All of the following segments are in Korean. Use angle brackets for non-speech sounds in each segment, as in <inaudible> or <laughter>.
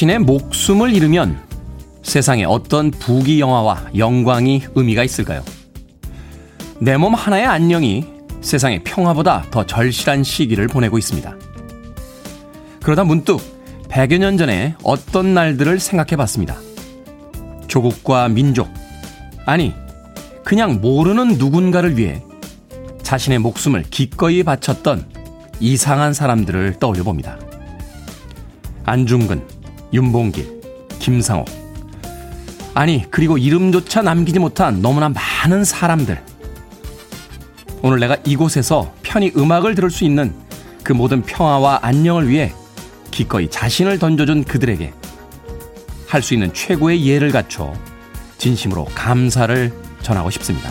자신의 목숨을 잃으면 세상에 어떤 부귀영화와 영광이 의미가 있을까요? 내 몸 하나의 안녕이 세상의 평화보다 더 절실한 시기를 보내고 있습니다. 그러다 문득 100여 년 전에 어떤 날들을 생각해 봤습니다. 조국과 민족, 아니, 그냥 모르는 누군가를 위해 자신의 목숨을 기꺼이 바쳤던 이상한 사람들을 떠올려 봅니다. 안중근, 윤봉길, 김상호. 아니, 그리고 이름조차 남기지 못한 너무나 많은 사람들. 오늘 내가 이곳에서 편히 음악을 들을 수 있는 그 모든 평화와 안녕을 위해 기꺼이 자신을 던져준 그들에게 할 수 있는 최고의 예를 갖춰 진심으로 감사를 전하고 싶습니다.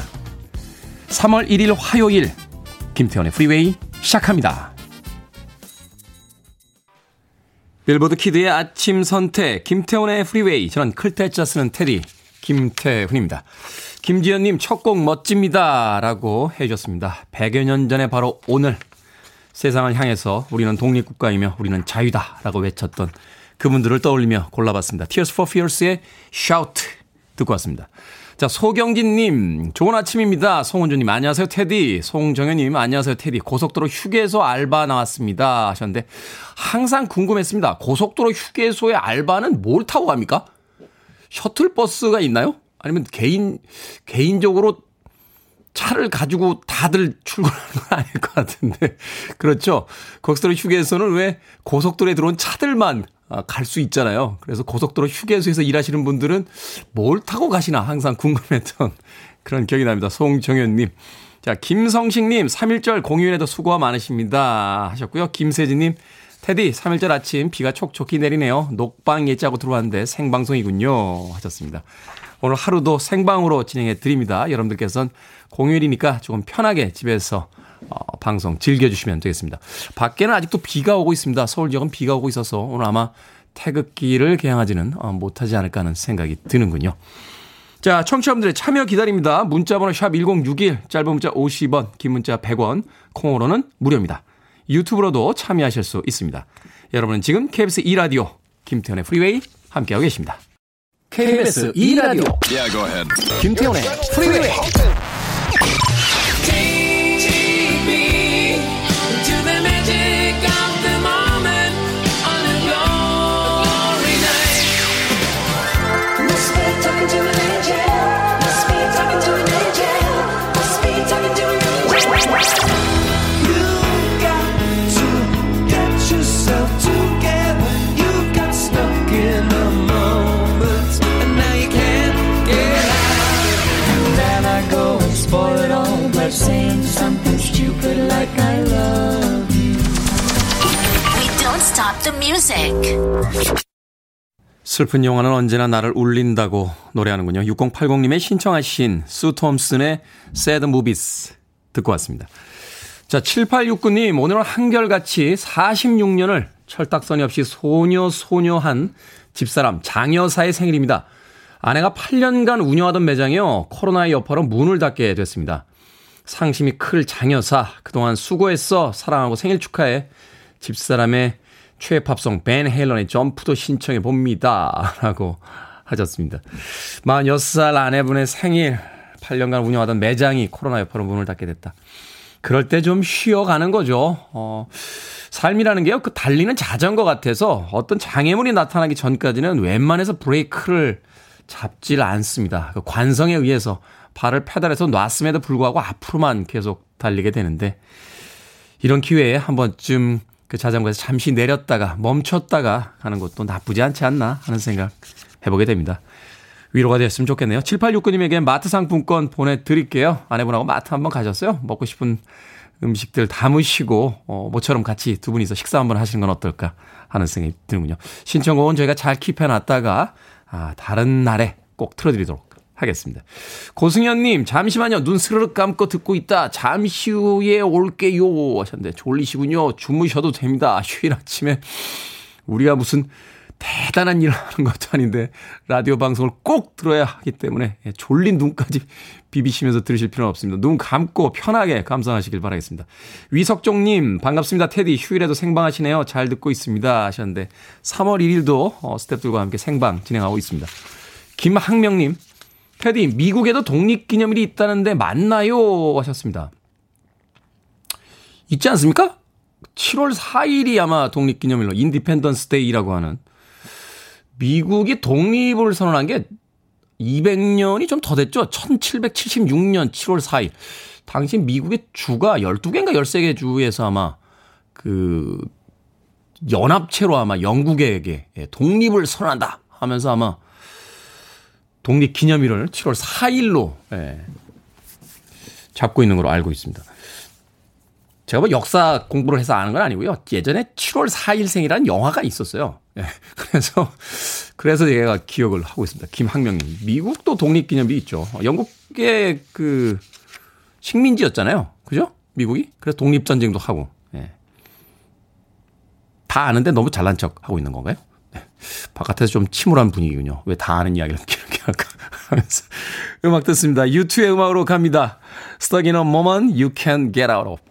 3월 1일 화요일 김태훈의 프리웨이 시작합니다. Billboard Kid의 아침 선택 김태훈의 프리웨이 저는 클 태 자 쓰는 태디 김태훈입니다. 김지연님 첫 곡 멋집니다 라고 해주셨습니다. 100여 년 전에 바로 오늘 세상을 향해서 우리는 독립국가이며 우리는 자유다 라고 외쳤던 그분들을 떠올리며 골라봤습니다. Tears for Fears의 Shout 듣고 왔습니다. 자, 소경진님, 좋은 아침입니다. 송은주님, 안녕하세요, 테디. 송정현님, 안녕하세요, 테디. 고속도로 휴게소 알바 나왔습니다. 하셨는데, 항상 궁금했습니다. 고속도로 휴게소의 알바는 뭘 타고 갑니까? 셔틀버스가 있나요? 아니면 개인, 개인적으로 차를 가지고 다들 출근하는 건 아닐 것 같은데. <laughs> 그렇죠. 고속도로 휴게소는 왜 고속도로에 들어온 차들만 아, 갈 수 있잖아요. 그래서 고속도로 휴게소에서 일하시는 분들은 뭘 타고 가시나 항상 궁금했던 <laughs> 그런 기억이 납니다. 송정현님. 자, 김성식님, 3일절 공휴일에도 수고가 많으십니다. 하셨고요. 김세진님, 테디, 3일절 아침 비가 촉촉히 내리네요. 녹방 예짜고 들어왔는데 생방송이군요. 하셨습니다. 오늘 하루도 생방으로 진행해 드립니다. 여러분들께서는 공휴일이니까 조금 편하게 집에서 어, 방송 즐겨주시면 되겠습니다. 밖에는 아직도 비가 오고 있습니다. 서울 지역은 비가 오고 있어서 오늘 아마 태극기를 게양하지는 어, 못하지 않을까 하는 생각이 드는군요. 자, 청취자분들의 참여 기다립니다. 문자번호 샵 1061, 짧은 문자 50원, 긴 문자 100원, 콩으로는 무료입니다. 유튜브로도 참여하실 수 있습니다. 여러분은 지금 KBS 2라디오 김태훈의 프리웨이 함께하고 계십니다. KBS 2라디오 yeah, 김태훈의 프리웨이 슬픈 영화는 언제나 나를 울린다고 노래하는군요. 6080님의 신청하신 수 톰슨의 Sad Movies 듣고 왔습니다. 자, 7869님, 오늘은 한결같이 46년을 철딱선이 없이 소녀, 소녀한 집사람 장여사의 생일입니다. 아내가 8년간 운영하던 매장이요, 코로나의 여파로 문을 닫게 됐습니다. 상심이 클 장여사, 그동안 수고했어, 사랑하고 생일 축하해. 집사람의 최애 팝송 벤 헤일런의 점프도 신청해 봅니다. <laughs> 라고 하셨습니다. 46살 아내분의 생일 8년간 운영하던 매장이 코로나 여파로 문을 닫게 됐다. 그럴 때 좀 쉬어가는 거죠. 어, 삶이라는 게요, 그 달리는 자전거 같아서 어떤 장애물이 나타나기 전까지는 웬만해서 브레이크를 잡질 않습니다. 그 관성에 의해서 발을 페달에서 놨음에도 불구하고 앞으로만 계속 달리게 되는데, 이런 기회에 한 번쯤 그 자전거에서 잠시 내렸다가 멈췄다가 가는 것도 나쁘지 않지 않나 하는 생각 해보게 됩니다. 위로가 되었으면 좋겠네요. 7869님에게 마트 상품권 보내드릴게요. 아내분하고 마트 한번 가셨어요? 먹고 싶은 음식들 담으시고, 어, 모처럼 같이 두 분이서 식사 한번 하시는 건 어떨까 하는 생각이 드는군요. 신청곡은 저희가 잘 킵해놨다가, 아, 다른 날에 꼭 틀어드리도록 하겠습니다. 고승현님, 잠시만요. 눈 스르륵 감고 듣고 있다. 잠시 후에 올게요. 하셨는데, 졸리시군요. 주무셔도 됩니다. 휴일 아침에 우리가 무슨 대단한 일을 하는 것도 아닌데 라디오 방송을 꼭 들어야 하기 때문에 예, 졸린 눈까지 비비시면서 들으실 필요는 없습니다. 눈 감고 편하게 감상하시길 바라겠습니다. 위석종님 반갑습니다. 테디 휴일에도 생방하시네요. 잘 듣고 있습니다 하셨는데 3월 1일도 어, 스탭들과 함께 생방 진행하고 있습니다. 김학명님 테디 미국에도 독립기념일이 있다는데 맞나요 하셨습니다. 있지 않습니까? 7월 4일이 아마 독립기념일로 Independence Day라고 하는 미국이 독립을 선언한 게 200년이 좀 더 됐죠. 1776년 7월 4일. 당시 미국의 주가 12개인가 13개 주에서 아마 그 연합체로 아마 영국에게 예, 독립을 선언한다 하면서 아마 독립 기념일을 7월 4일로 예, 잡고 있는 걸로 알고 있습니다. 제가 뭐 역사 공부를 해서 아는 건 아니고요. 예전에 7월 4일생이라는 영화가 있었어요. 예. <laughs> 그래서, 그래서 제가 기억을 하고 있습니다. 김학명님. 미국도 독립기념비 있죠. 영국의 그 식민지였잖아요. 그죠? 미국이? 그래서 독립전쟁도 하고. 예. 다 아는데 너무 잘난 척 하고 있는 건가요? 네. 바깥에서 좀 침울한 분위기군요. 왜 다 아는 이야기를 이렇게 할까 하면서 <laughs> 음악 듣습니다. U2의 음악으로 갑니다. Stuck in a moment you can get out of.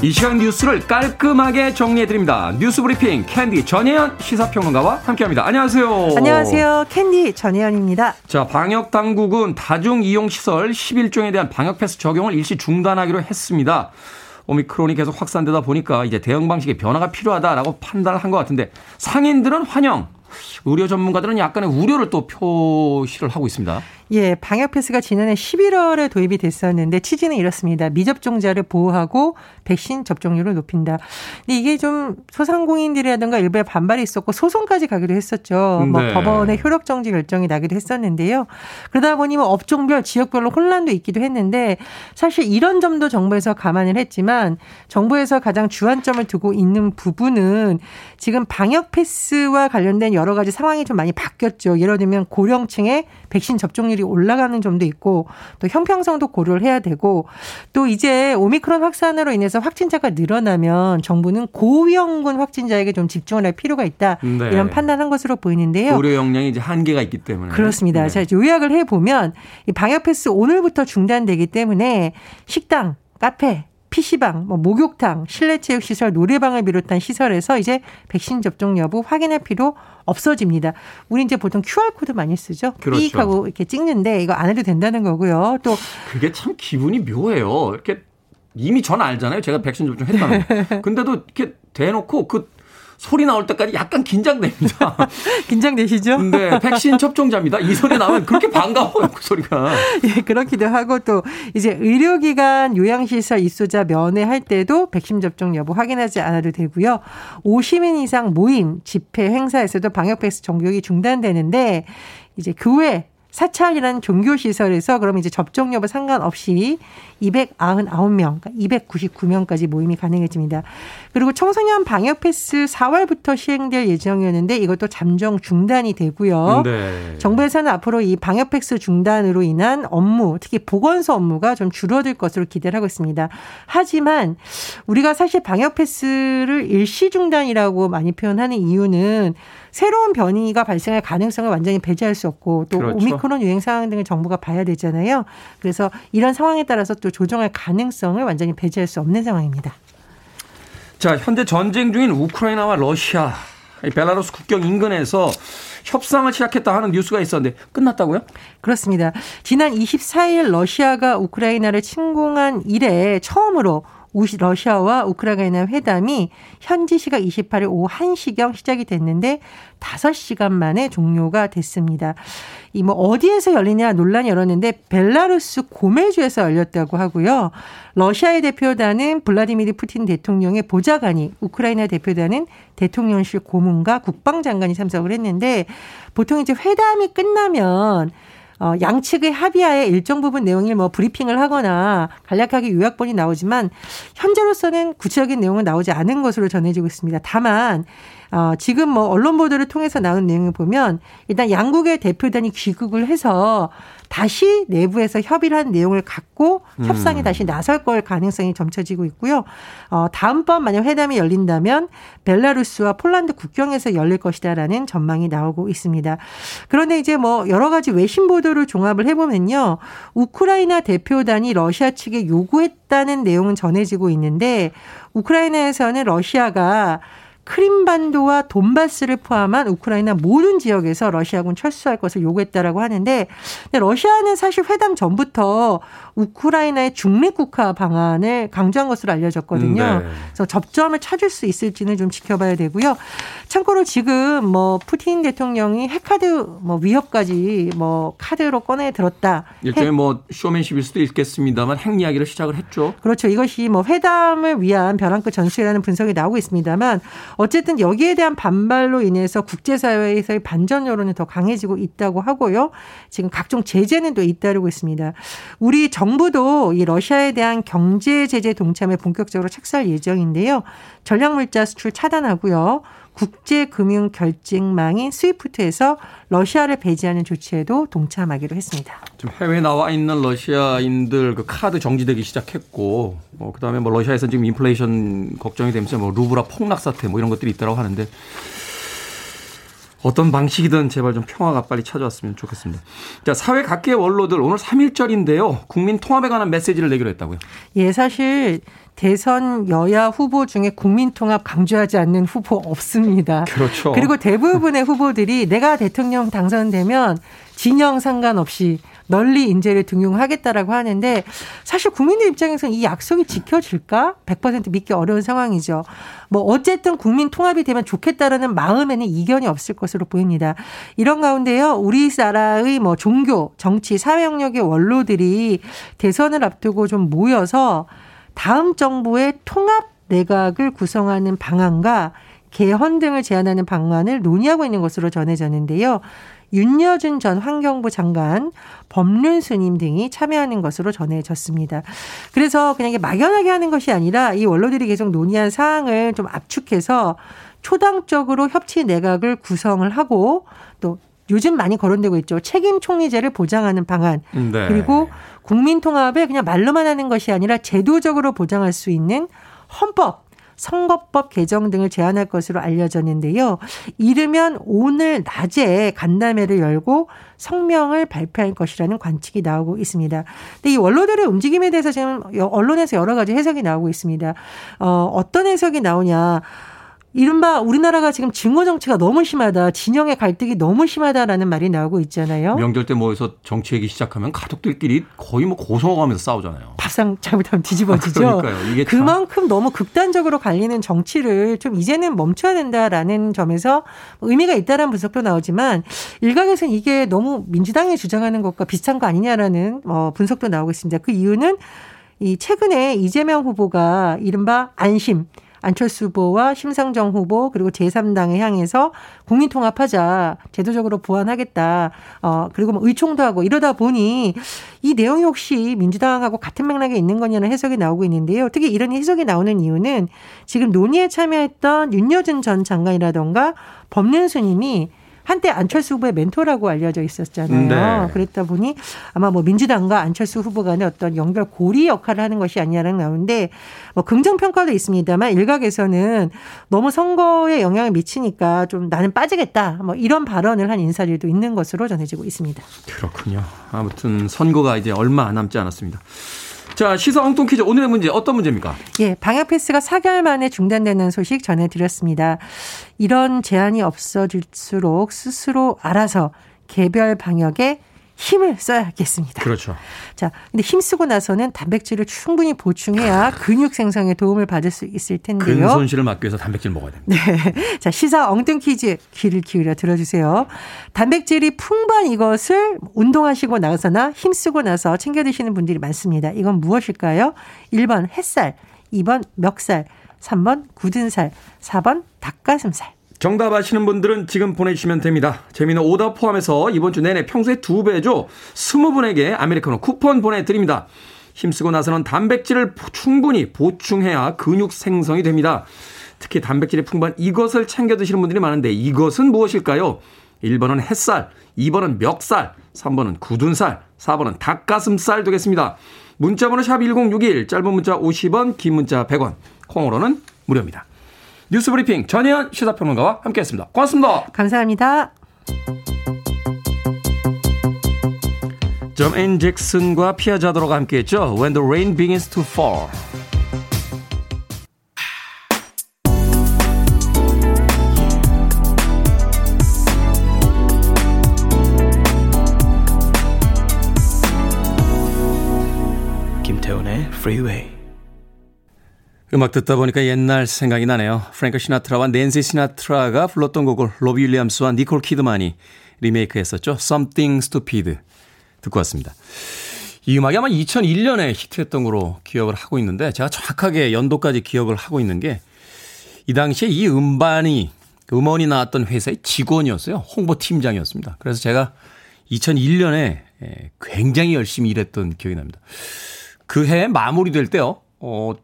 이 시간 뉴스를 깔끔하게 정리해드립니다. 뉴스 브리핑 캔디 전혜연 시사평론가와 함께합니다. 안녕하세요. 안녕하세요. 캔디 전혜연입니다. 자, 방역 당국은 다중 이용 시설 11종에 대한 방역 패스 적용을 일시 중단하기로 했습니다. 오미크론이 계속 확산되다 보니까 이제 대응 방식에 변화가 필요하다라고 판단을 한 것 같은데 상인들은 환영, 의료 전문가들은 약간의 우려를 또 표시를 하고 있습니다. 예, 방역 패스가 지난해 11월에 도입이 됐었는데 취지는 이렇습니다. 미접종자를 보호하고 백신 접종률을 높인다. 근데 이게 좀 소상공인들이라든가 일부의 반발이 있었고 소송까지 가기도 했었죠. 뭐 네. 뭐 법원의 효력 정지 결정이 나기도 했었는데요. 그러다 보니 뭐 업종별 지역별로 혼란도 있기도 했는데 사실 이런 점도 정부에서 감안을 했지만 정부에서 가장 주안점을 두고 있는 부분은 지금 방역 패스와 관련된 여러 가지 상황이 좀 많이 바뀌었죠. 예를 들면 고령층의 백신 접종률이 올라가는 점도 있고 또 형평성도 고려를 해야 되고 또 이제 오미크론 확산으로 인해서 확진자가 늘어나면 정부는 고위험군 확진자에게 좀 집중을 할 필요가 있다 네. 이런 판단한 것으로 보이는데요. 고려 역량이 이제 한계가 있기 때문에 그렇습니다. 네. 자 요약을 해 보면 이 방역 패스 오늘부터 중단되기 때문에 식당, 카페, PC방, 뭐 목욕탕, 실내체육시설, 노래방을 비롯한 시설에서 이제 백신 접종 여부 확인할 필요 없어집니다. 우리 이제 보통 QR코드 많이 쓰죠. 그렇죠. 삐익하고 이렇게 찍는데 이거 안 해도 된다는 거고요. 또 그게 참 기분이 묘해요. 이렇게 이미 전 알잖아요. 제가 백신 접종 했다는 거. <laughs> 근데도 이렇게 대놓고 그 소리 나올 때까지 약간 긴장됩니다. <laughs> 긴장되시죠? 네, 백신 접종자입니다. 이 소리 나면 그렇게 반가워요, 그 소리가. <laughs> 예, 그렇기도 하고 또 이제 의료기관 요양시설 입소자 면회할 때도 백신 접종 여부 확인하지 않아도 되고요. 50인 이상 모임, 집회, 행사에서도 방역 패스 종격이 중단되는데 이제 교회 사찰이라는 종교시설에서 그럼 이제 접종 여부 상관없이 299명, 그러니까 299명까지 모임이 가능해집니다. 그리고 청소년 방역 패스 4월부터 시행될 예정이었는데 이것도 잠정 중단이 되고요. 네. 정부에서는 앞으로 이 방역 패스 중단으로 인한 업무, 특히 보건소 업무가 좀 줄어들 것으로 기대를 하고 있습니다. 하지만 우리가 사실 방역 패스를 일시 중단이라고 많이 표현하는 이유는 새로운 변이가 발생할 가능성을 완전히 배제할 수 없고 또 그렇죠. 오미크론 유행 상황 등을 정부가 봐야 되잖아요. 그래서 이런 상황에 따라서 또 조정할 가능성을 완전히 배제할 수 없는 상황입니다. 자, 현재 전쟁 중인 우크라이나와 러시아, 벨라루스 국경 인근에서 협상을 시작했다 하는 뉴스가 있었는데 끝났다고요? 그렇습니다. 지난 24일 러시아가 우크라이나를 침공한 이래 처음으로 러시아와 우크라이나 회담이 현지 시각 28일 오후 1시경 시작이 됐는데 5시간 만에 종료가 됐습니다. 이 뭐 어디에서 열리냐 논란이 열었는데 벨라루스 고메주에서 열렸다고 하고요. 러시아의 대표단은 블라디미르 푸틴 대통령의 보좌관이 우크라이나 대표단은 대통령실 고문과 국방장관이 참석을 했는데 보통 이제 회담이 끝나면 어, 양측의 합의하에 일정 부분 내용을 뭐 브리핑을 하거나 간략하게 요약본이 나오지만 현재로서는 구체적인 내용은 나오지 않은 것으로 전해지고 있습니다. 다만 어, 지금 뭐 언론 보도를 통해서 나온 내용을 보면 일단 양국의 대표단이 귀국을 해서 다시 내부에서 협의를 한 내용을 갖고 협상에 음. 다시 나설 걸 가능성이 점쳐지고 있고요. 어, 다음번 만약 회담이 열린다면 벨라루스와 폴란드 국경에서 열릴 것이다라는 전망이 나오고 있습니다. 그런데 이제 뭐 여러 가지 외신 보도를 종합을 해보면요. 우크라이나 대표단이 러시아 측에 요구했다는 내용은 전해지고 있는데 우크라이나에서는 러시아가 크림반도와 돈바스를 포함한 우크라이나 모든 지역에서 러시아군 철수할 것을 요구했다라고 하는데 러시아는 사실 회담 전부터 우크라이나의 중립국화 방안을 강조한 것으로 알려졌거든요. 네. 그래서 접점을 찾을 수 있을지는 좀 지켜봐야 되고요. 참고로 지금 뭐 푸틴 대통령이 핵카드 뭐 위협까지 뭐 카드로 꺼내 들었다. 일종의 핵. 뭐 쇼맨십일 수도 있겠습니다만 핵 이야기를 시작을 했죠. 그렇죠. 이것이 뭐 회담을 위한 벼랑 끝 전술이라는 분석이 나오고 있습니다만 어쨌든 여기에 대한 반발로 인해서 국제사회에서의 반전 여론이 더 강해지고 있다고 하고요. 지금 각종 제재는 또 잇따르고 있습니다. 우리 정부도 이 러시아에 대한 경제 제재 동참에 본격적으로 착수할 예정인데요. 전략물자 수출 차단하고요. 국제금융결제망인 스위프트에서 러시아를 배제하는 조치에도 동참하기로 했습니다. 좀 해외 나와 있는 러시아인들 그 카드 정지되기 시작했고, 뭐 그다음에 뭐 러시아에서 지금 인플레이션 걱정이 되면서 뭐 루브라 폭락 사태 뭐 이런 것들이 있다고 하는데 어떤 방식이든 제발 좀 평화가 빨리 찾아왔으면 좋겠습니다. 자, 사회 각계의 원로들 오늘 3일절인데요. 국민 통합에 관한 메시지를 내기로 했다고요. 예, 사실 대선 여야 후보 중에 국민 통합 강조하지 않는 후보 없습니다. 그렇죠. 그리고 대부분의 후보들이 내가 대통령 당선되면 진영 상관없이 널리 인재를 등용하겠다라고 하는데 사실 국민들 입장에서는 이 약속이 지켜질까? 100% 믿기 어려운 상황이죠. 뭐 어쨌든 국민 통합이 되면 좋겠다라는 마음에는 이견이 없을 것으로 보입니다. 이런 가운데요. 우리나라의 뭐 종교, 정치, 사회 영역의 원로들이 대선을 앞두고 좀 모여서 다음 정부의 통합 내각을 구성하는 방안과 개헌 등을 제안하는 방안을 논의하고 있는 것으로 전해졌는데요. 윤여준 전 환경부 장관, 법륜 스님 등이 참여하는 것으로 전해졌습니다. 그래서 그냥 이게 막연하게 하는 것이 아니라 이 원로들이 계속 논의한 사항을 좀 압축해서 초당적으로 협치 내각을 구성을 하고 또 요즘 많이 거론되고 있죠. 책임 총리제를 보장하는 방안. 네. 그리고 국민 통합을 그냥 말로만 하는 것이 아니라 제도적으로 보장할 수 있는 헌법 선거법 개정 등을 제안할 것으로 알려졌는데요. 이르면 오늘 낮에 간담회를 열고 성명을 발표할 것이라는 관측이 나오고 있습니다. 근데 이 원로들의 움직임에 대해서 지금 언론에서 여러 가지 해석이 나오고 있습니다. 어, 어떤 해석이 나오냐. 이른바 우리나라가 지금 증오 정치가 너무 심하다. 진영의 갈등이 너무 심하다라는 말이 나오고 있잖아요. 명절 때 모여서 정치 얘기 시작하면 가족들끼리 거의 뭐 고성어가면서 싸우잖아요. 밥상 잘못하면 뒤집어지죠. <laughs> 아, 그만큼 너무 극단적으로 갈리는 정치를 좀 이제는 멈춰야 된다라는 점에서 의미가 있다라는 분석도 나오지만 일각에서는 이게 너무 민주당이 주장하는 것과 비슷한 거 아니냐라는 어, 분석도 나오고 있습니다. 그 이유는 이 최근에 이재명 후보가 이른바 안심 안철수 후보와 심상정 후보 그리고 제3당을 향해서 국민 통합하자 제도적으로 보완하겠다 어 그리고 뭐 의총도 하고 이러다 보니 이 내용이 혹시 민주당하고 같은 맥락에 있는 거냐는 해석이 나오고 있는데요. 특히 이런 해석이 나오는 이유는 지금 논의에 참여했던 윤여준 전 장관이라던가 법륜스님이 한때 안철수 후보의 멘토라고 알려져 있었잖아요. 네. 그랬다 보니 아마 뭐 민주당과 안철수 후보 간의 어떤 연결 고리 역할을 하는 것이 아니냐는 나오는데 뭐 긍정 평가도 있습니다만 일각에서는 너무 선거에 영향을 미치니까 좀 나는 빠지겠다. 뭐 이런 발언을 한 인사들도 있는 것으로 전해지고 있습니다. 그렇군요. 아무튼 선거가 이제 얼마 남지 않았습니다. 자, 시사 엉뚱 퀴즈 오늘의 문제 어떤 문제입니까? 예, 방역 패스가 4개월 만에 중단되는 소식 전해드렸습니다. 이런 제한이 없어질수록 스스로 알아서 개별 방역에 힘을 써야겠습니다. 그렇죠. 자, 근데 힘쓰고 나서는 단백질을 충분히 보충해야 근육 생성에 도움을 받을 수 있을 텐데요. 근 손실을 막기 위해서 단백질 먹어야 됩니다. 네. <laughs> 자, 시사 엉뚱 퀴즈 귀를 기울여 들어주세요. 단백질이 풍부한 이것을 운동하시고 나서나 힘쓰고 나서 챙겨 드시는 분들이 많습니다. 이건 무엇일까요? 1번 햇살, 2번 멱살, 3번 굳은 살, 4번 닭가슴살. 정답 아시는 분들은 지금 보내주시면 됩니다. 재미는 오답 포함해서 이번 주 내내 평소에 두 배죠. 스무 분에게 아메리카노 쿠폰 보내드립니다. 힘쓰고 나서는 단백질을 충분히 보충해야 근육 생성이 됩니다. 특히 단백질이 풍부한 이것을 챙겨 드시는 분들이 많은데 이것은 무엇일까요? 1번은 햇살, 2번은 멱살, 3번은 굳은 살, 4번은 닭가슴살 되겠습니다. 문자번호 샵 1061, 짧은 문자 50원, 긴 문자 100원, 콩으로는 무료입니다. 뉴스 브리핑 전혜연 시사평론가와 함께했습니다. 고맙습니다. 감사합니다. 점앤 잭슨과 피아자도로가 함께했죠. When the rain begins to fall. 김태훈의 Freeway. 음악 듣다 보니까 옛날 생각이 나네요. 프랭크 시나트라와 낸시 시나트라가 불렀던 곡을 로비 윌리엄스와 니콜 키드만이 리메이크했었죠. Something Stupid 듣고 왔습니다. 이 음악이 아마 2001년에 히트했던 거로 기억을 하고 있는데 제가 정확하게 연도까지 기억을 하고 있는 게 이 당시에 이 음반이 음원이 나왔던 회사의 직원이었어요. 홍보팀장이었습니다. 그래서 제가 2001년에 굉장히 열심히 일했던 기억이 납니다. 그 해 마무리될 때요. 어,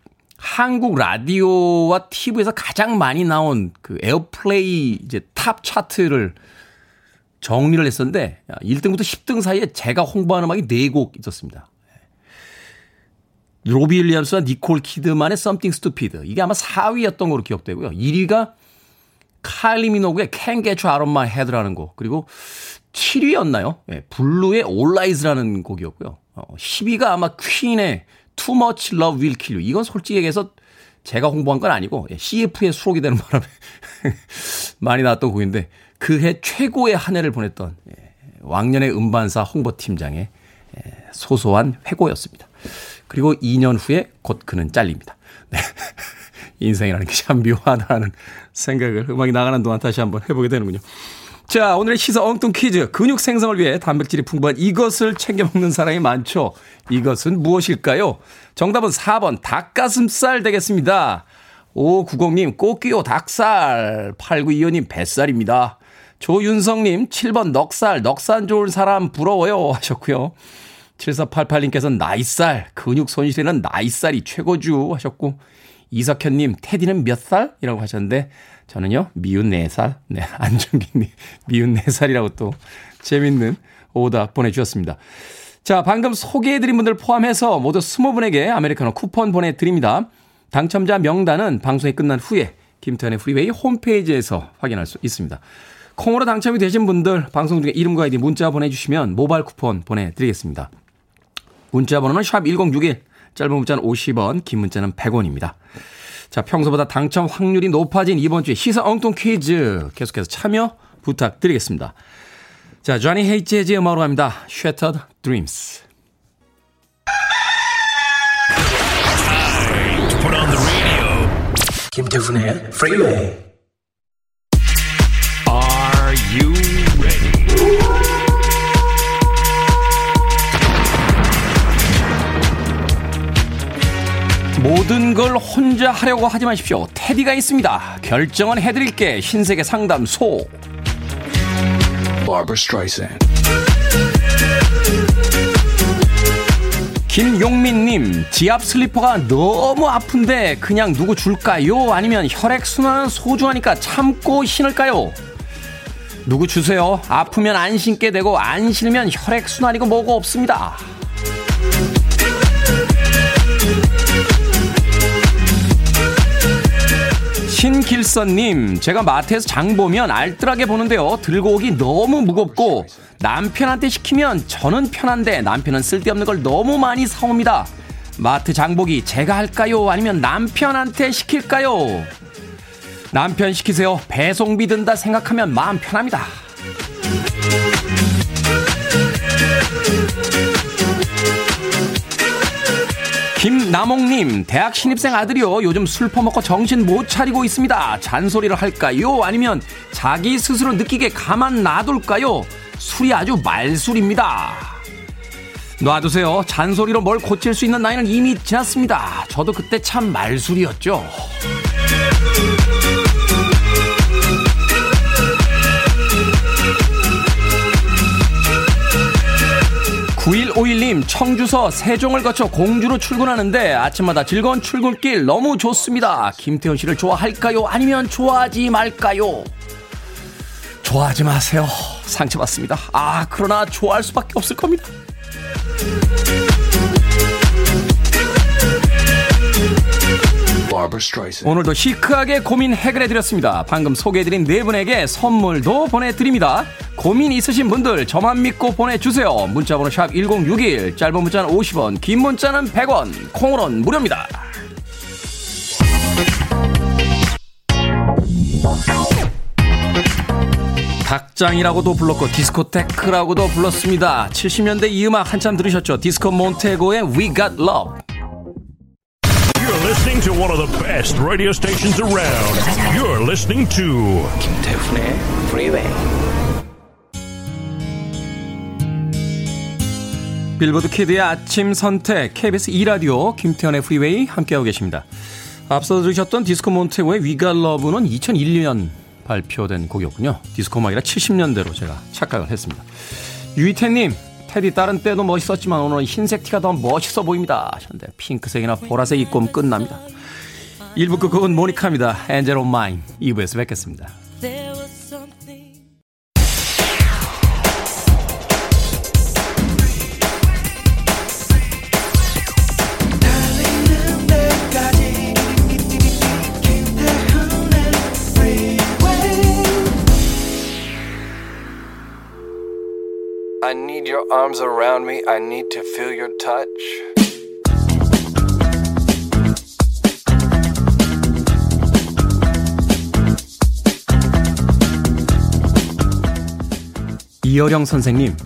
한국 라디오와 TV에서 가장 많이 나온 그 airplay 이제 top 차트를 정리를 했었는데 1등부터 10등 사이에 제가 홍보한 음악이 4곡 있었습니다. 로비 윌리엄스와 니콜 키드만의 Something Stupid. 이게 아마 4위였던 걸로 기억되고요. 1위가 칼리 미노그의 Can't Get You Out of My Head라는 곡. 그리고 7위였나요? 네, 블루의 All Eyes라는 곡이었고요. 10위가 어, 아마 퀸의 Too Much Love Will Kill You. 이건 솔직히 얘기해서 제가 홍보한 건 아니고 CF에 수록이 되는 바람에 <laughs> 많이 나왔던 곡인데 그해 최고의 한 해를 보냈던 예, 왕년의 음반사 홍보팀장의 예, 소소한 회고였습니다. 그리고 2년 후에 곧 그는 잘립니다. <laughs> 네. 인생이라는 게 참 묘하다는 생각을 음악이 나가는 동안 다시 한번 해보게 되는군요. 자, 오늘의 시사 엉뚱 퀴즈. 근육 생성을 위해 단백질이 풍부한 이것을 챙겨 먹는 사람이 많죠. 이것은 무엇일까요? 정답은 4번 닭가슴살 되겠습니다. 5990님, 꽃기호 닭살. 8925님, 뱃살입니다. 조윤성님, 7번 넉살, 넉산 좋은 사람 부러워요 하셨고요. 7488님께서는 나이살, 근육 손실에는 나이살이 최고죠 하셨고, 이석현님, 테디는 몇 살? 이라고 하셨는데, 저는요, 미운 4살. 네, <laughs> 안정기님, 미운 4살이라고 또 재밌는 오답 보내주셨습니다. 자, 방금 소개해드린 분들 포함해서 모두 20분에게 아메리카노 쿠폰 보내드립니다. 당첨자 명단은 방송이 끝난 후에 김태훈의 프리웨이 홈페이지에서 확인할 수 있습니다. 콩으로 당첨이 되신 분들 방송 중에 이름과 아이디 문자 보내주시면 모바일 쿠폰 보내드리겠습니다. 문자 번호는 샵 1061, 짧은 문자는 50원, 긴 문자는 100원입니다. 자, 평소보다 당첨 확률이 높아진 이번 주에 시사 엉뚱 퀴즈 계속해서 참여 부탁드리겠습니다. 자, 조니 헤이츠의 음악으로 갑니다. Shattered Dreams. 김태훈의 프 모든 걸 혼자 하려고 하지 마십시오. 테디가 있습니다. 결정은 해드릴게. 흰색의 상담소. 김용민님, 지압 슬리퍼가 너무 아픈데 그냥 누구 줄까요? 아니면 혈액순환은 소중하니까 참고 신을까요? 누구 주세요. 아프면 안 신게 되고 안 신으면 혈액순환이고 뭐고 없습니다. 신길선님, 제가 마트에서 장 보면 알뜰하게 보는데요. 들고 오기 너무 무겁고 남편한테 시키면 저는 편한데 남편은 쓸데없는 걸 너무 많이 사옵니다. 마트 장보기 제가 할까요? 아니면 남편한테 시킬까요? 남편 시키세요. 배송비 든다 생각하면 마음 편합니다. 김남옥님, 대학 신입생 아들이요. 요즘 술 퍼먹고 정신 못 차리고 있습니다. 잔소리를 할까요? 아니면 자기 스스로 느끼게 가만 놔둘까요? 술이 아주 말술입니다. 놔두세요. 잔소리로 뭘 고칠 수 있는 나이는 이미 지났습니다. 저도 그때 참 말술이었죠. 9151님, 청주서 세종을 거쳐 공주로 출근하는데 아침마다 즐거운 출근길 너무 좋습니다. 김태현 씨를 좋아할까요? 아니면 좋아하지 말까요? 좋아하지 마세요. 상처받습니다. 아, 그러나 좋아할 수밖에 없을 겁니다. 오늘도 시크하게 고민 해결해 드렸습니다. 방금 소개해 드린 네 분에게 선물도 보내 드립니다. 고민 있으신 분들 저만 믿고 보내 주세요. 문자 번호 샵 1061, 짧은 문자는 50원, 긴 문자는 100원, 콩으로는 무료입니다. 닭장이라고도 불렀고 디스코테크라고도 불렀습니다. 70년대 이 음악 한참 들으셨죠? 디스코 몬테고의 We Got Love. To one of the best radio stations around. You're listening to 김태훈의 Freeway. 빌보드 kid의 아침 선택 KBS 2 라디오 김태훈의 프리웨이 함께하고 계십니다. 앞서 들으셨던 디스코 몬테고의 We Got Love는 2001년 발표된 곡이었군요. 디스코 음악이라 70년대로 제가 착각을 했습니다. 유이태님, 테디 다른 때도 멋있었지만 오늘은 흰색 티가 더 멋있어 보입니다. 하셨는데 핑크색이나 보라색 입고 오면 끝납니다. 1부 끝곡은 모니카입니다. 엔젤 온 마인 2부에서 뵙겠습니다. I need your arms around me. I need to feel your touch. 이어령 선생님,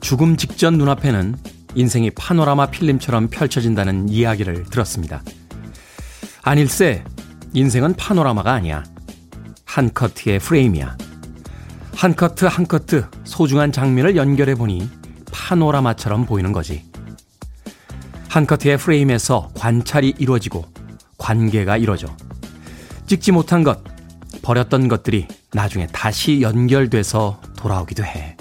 죽음 직전 눈앞에는 인생이 파노라마 필름처럼 펼쳐진다는 이야기를 들었습니다. 아닐세, 인생은 파노라마가 아니야. 한 커트의 프레임이야. 한 커트 한 커트 소중한 장면을 연결해 보니 파노라마처럼 보이는 거지. 한 커트의 프레임에서 관찰이 이루어지고 관계가 이루어져. 찍지 못한 것, 버렸던 것들이 나중에 다시 연결돼서 돌아오기도 해.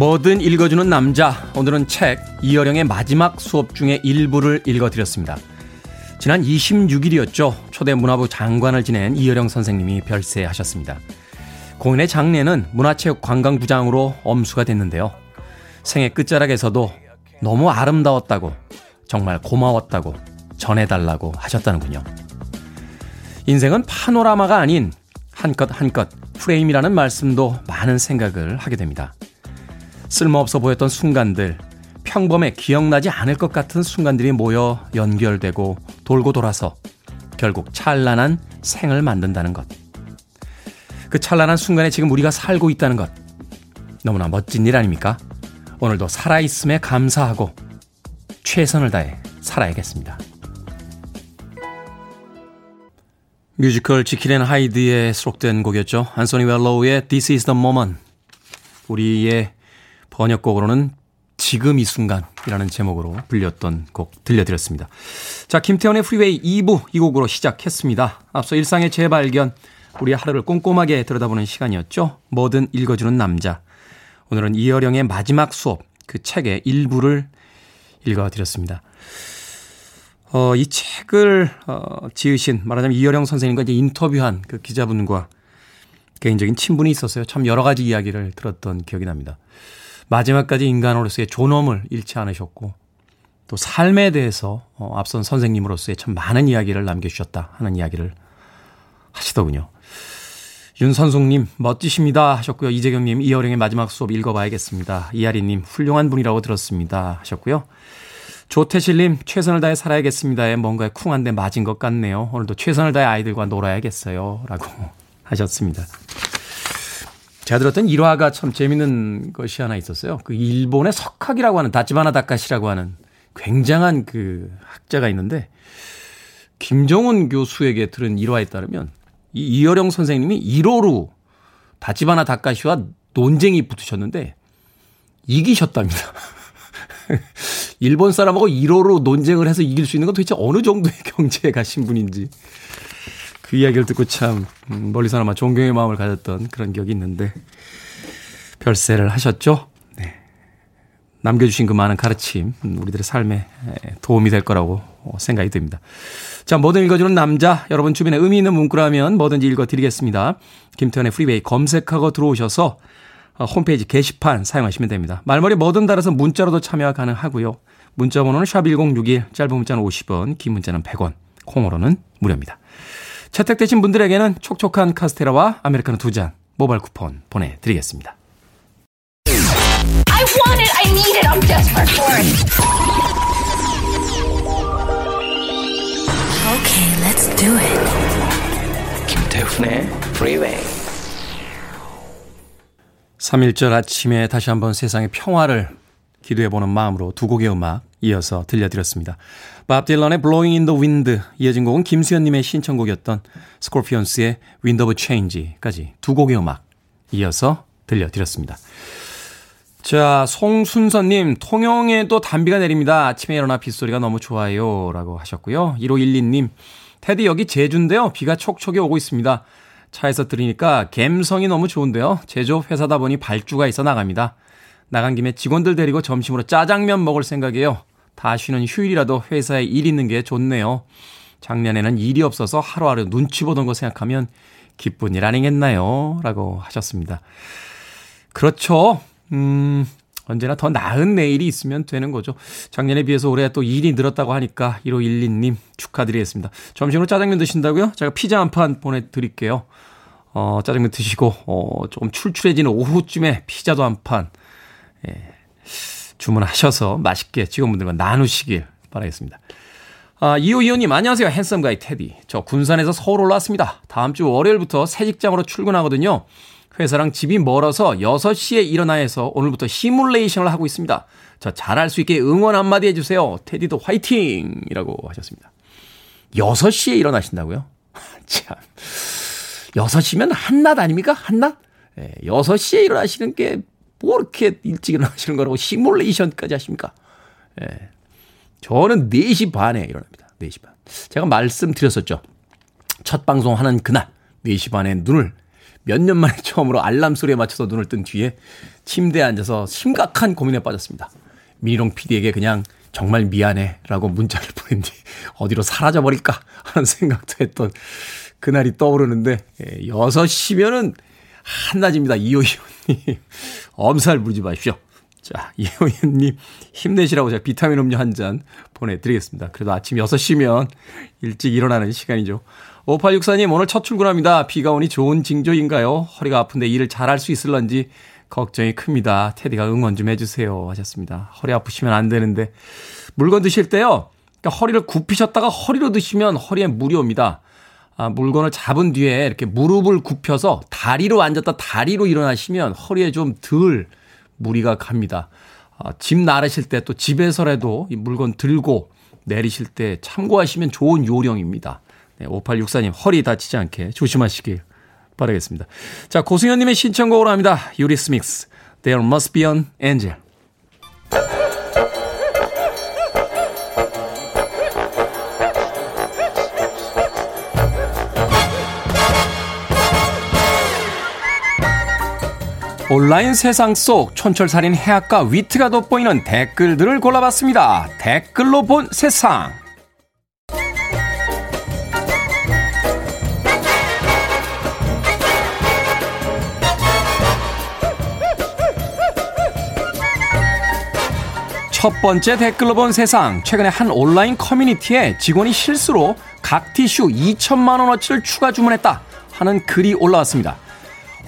뭐든 읽어주는 남자. 오늘은 책 이어령의 마지막 수업 중에 일부를 읽어드렸습니다. 지난 26일이었죠. 초대 문화부 장관을 지낸 이어령 선생님이 별세하셨습니다. 공인의 장례는 문화체육관광부장으로 엄수가 됐는데요. 생애 끝자락에서도 너무 아름다웠다고, 정말 고마웠다고, 전해달라고 하셨다는군요. 인생은 파노라마가 아닌 한껏 한껏 프레임이라는 말씀도 많은 생각을 하게 됩니다. 쓸모없어 보였던 순간들, 평범에 기억나지 않을 것 같은 순간들이 모여 연결되고 돌고 돌아서 결국 찬란한 생을 만든다는 것. 그 찬란한 순간에 지금 우리가 살고 있다는 것. 너무나 멋진 일 아닙니까? 오늘도 살아있음에 감사하고 최선을 다해 살아야겠습니다. 뮤지컬 지킬 앤 하이드에 수록된 곡이었죠. 안소니 월로우의 This is the moment. 우리의 번역곡으로는 지금 이 순간이라는 제목으로 불렸던 곡 들려드렸습니다. 자, 김태훈의 프리웨이 2부 이 곡으로 시작했습니다. 앞서 일상의 재발견, 우리의 하루를 꼼꼼하게 들여다보는 시간이었죠. 뭐든 읽어주는 남자. 오늘은 이어령의 마지막 수업, 그 책의 일부를 읽어드렸습니다. 어, 이 책을, 어, 지으신, 말하자면 이어령 선생님과 이제 인터뷰한 그 기자분과 개인적인 친분이 있었어요. 참 여러 가지 이야기를 들었던 기억이 납니다. 마지막까지 인간으로서의 존엄을 잃지 않으셨고 또 삶에 대해서 어, 앞선 선생님으로서의 참 많은 이야기를 남겨주셨다 하는 이야기를 하시더군요. 윤선숙님 멋지십니다 하셨고요. 이재경님 이어령의 마지막 수업 읽어봐야겠습니다. 이하리님 훌륭한 분이라고 들었습니다 하셨고요. 조태실님 최선을 다해 살아야겠습니다에 뭔가에 쿵한데 맞은 것 같네요. 오늘도 최선을 다해 아이들과 놀아야겠어요 라고 <laughs> 하셨습니다. 제가 들었던 일화가 참 재밌는 것이 하나 있었어요. 그 일본의 석학이라고 하는 다치바나 다카시라고 하는 굉장한 그 학자가 있는데 김정은 교수에게 들은 일화에 따르면 이 이어령 선생님이 1호로 다치바나 다카시와 논쟁이 붙으셨는데 이기셨답니다. <laughs> 일본 사람하고 1호로 논쟁을 해서 이길 수 있는 건 도대체 어느 정도의 <laughs> 경제에 가신 분인지. 그 이야기를 듣고 참 음, 멀리서나마 존경의 마음을 가졌던 그런 기억이 있는데 별세를 하셨죠. 네. 남겨주신 그 많은 가르침 음, 우리들의 삶에 도움이 될 거라고 생각이 듭니다. 자, 뭐든 읽어주는 남자 여러분 주변에 의미 있는 문구라면 뭐든지 읽어드리겠습니다. 김태훈의 프리웨이 검색하고 들어오셔서 어, 홈페이지 게시판 사용하시면 됩니다. 말머리 뭐든 달아서 문자로도 참여가 가능하고요. 문자 번호는 샵1061 짧은 문자는 50원 긴 문자는 100원 콩으로는 무료입니다. 채택되신 분들에게는 촉촉한 카스테라와 아메리카노 두 잔 모바일 쿠폰 보내드리겠습니다. I want it, I need it, I'm desperate for it. Okay, let's do it. 김태훈의 Freeway. 3일절 아침에 다시 한번 세상의 평화를 기도해보는 마음으로 두 곡의 음악 이어서 들려드렸습니다. 밥 딜런의 Blowing in the Wind 이어진 곡은 김수현님의 신청곡이었던 스콜피언스의 Wind of Change까지 두 곡의 음악 이어서 들려드렸습니다. 자, 송순선님, 통영에도 단비가 내립니다. 아침에 일어나 빗소리가 너무 좋아요. 라고 하셨고요. 1512님, 테디 여기 제주인데요. 비가 촉촉이 오고 있습니다. 차에서 들으니까 갬성이 너무 좋은데요. 제조업 회사다 보니 발주가 있어 나갑니다. 나간 김에 직원들 데리고 점심으로 짜장면 먹을 생각이에요. 다 쉬는 휴일이라도 회사에 일 있는 게 좋네요. 작년에는 일이 없어서 하루하루 눈치 보던 거 생각하면 기쁜 일 아니겠나요? 라고 하셨습니다. 그렇죠. 음, 언제나 더 나은 내일이 있으면 되는 거죠. 작년에 비해서 올해 또 일이 늘었다고 하니까 1512님 축하드리겠습니다. 점심으로 짜장면 드신다고요? 제가 피자 한 판 보내드릴게요. 어, 짜장면 드시고, 어, 조금 출출해지는 오후쯤에 피자도 한 판, 예, 주문하셔서 맛있게 직원분들과 나누시길 바라겠습니다. 아, 이호 이호님, 안녕하세요. 핸섬 가이 테디. 저 군산에서 서울 올라왔습니다. 다음 주 월요일부터 새 직장으로 출근하거든요. 회사랑 집이 멀어서 6시에 일어나야 해서 오늘부터 시뮬레이션을 하고 있습니다. 저 잘할 수 있게 응원 한마디 해주세요. 테디도 화이팅! 이라고 하셨습니다. 6시에 일어나신다고요? <laughs> 참. 6시면 한낮 아닙니까? 한낮? 예, 6시에 일어나시는 게 뭐 이렇게 일찍 일어나시는 거라고 시뮬레이션까지 하십니까? 예. 저는 4시 반에 일어납니다. 4시 반. 제가 말씀드렸었죠. 첫 방송 하는 그날 4시 반에 눈을 몇 년 만에 처음으로 알람 소리에 맞춰서 눈을 뜬 뒤에 침대에 앉아서 심각한 고민에 빠졌습니다. 미롱 PD에게 그냥 정말 미안해 라고 문자를 보낸 뒤 어디로 사라져버릴까 하는 <laughs> 생각도 했던 그날이 떠오르는데 6시면은 예, 한낮입니다. 이호희원님 엄살 부리지 마십시오. 자, 이호희님 힘내시라고 제가 비타민 음료 한 잔 보내드리겠습니다. 그래도 아침 6시면 일찍 일어나는 시간이죠. 5864님 오늘 첫 출근합니다. 비가 오니 좋은 징조인가요? 허리가 아픈데 일을 잘할 수 있을런지 걱정이 큽니다. 테디가 응원 좀 해주세요 하셨습니다. 허리 아프시면 안 되는데 물건 드실 때요. 그러니까 허리를 굽히셨다가 허리로 드시면 허리에 무리 옵니다. 아, 물건을 잡은 뒤에 이렇게 무릎을 굽혀서 다리로 앉았다 다리로 일어나시면 허리에 좀 덜 무리가 갑니다. 아, 집 나르실 때 또 집에서라도 이 물건 들고 내리실 때 참고하시면 좋은 요령입니다. 네, 5864님 허리 다치지 않게 조심하시길 바라겠습니다. 자, 고승현님의 신청곡으로 합니다. 유리스믹스, There Must Be an Angel. 온라인 세상 속 촌철살인 해악과 위트가 돋보이는 댓글들을 골라봤습니다. 댓글로 본 세상. 첫 번째 댓글로 본 세상. 최근에 한 온라인 커뮤니티에 직원이 실수로 각 티슈 2천만 원어치를 추가 주문했다 하는 글이 올라왔습니다.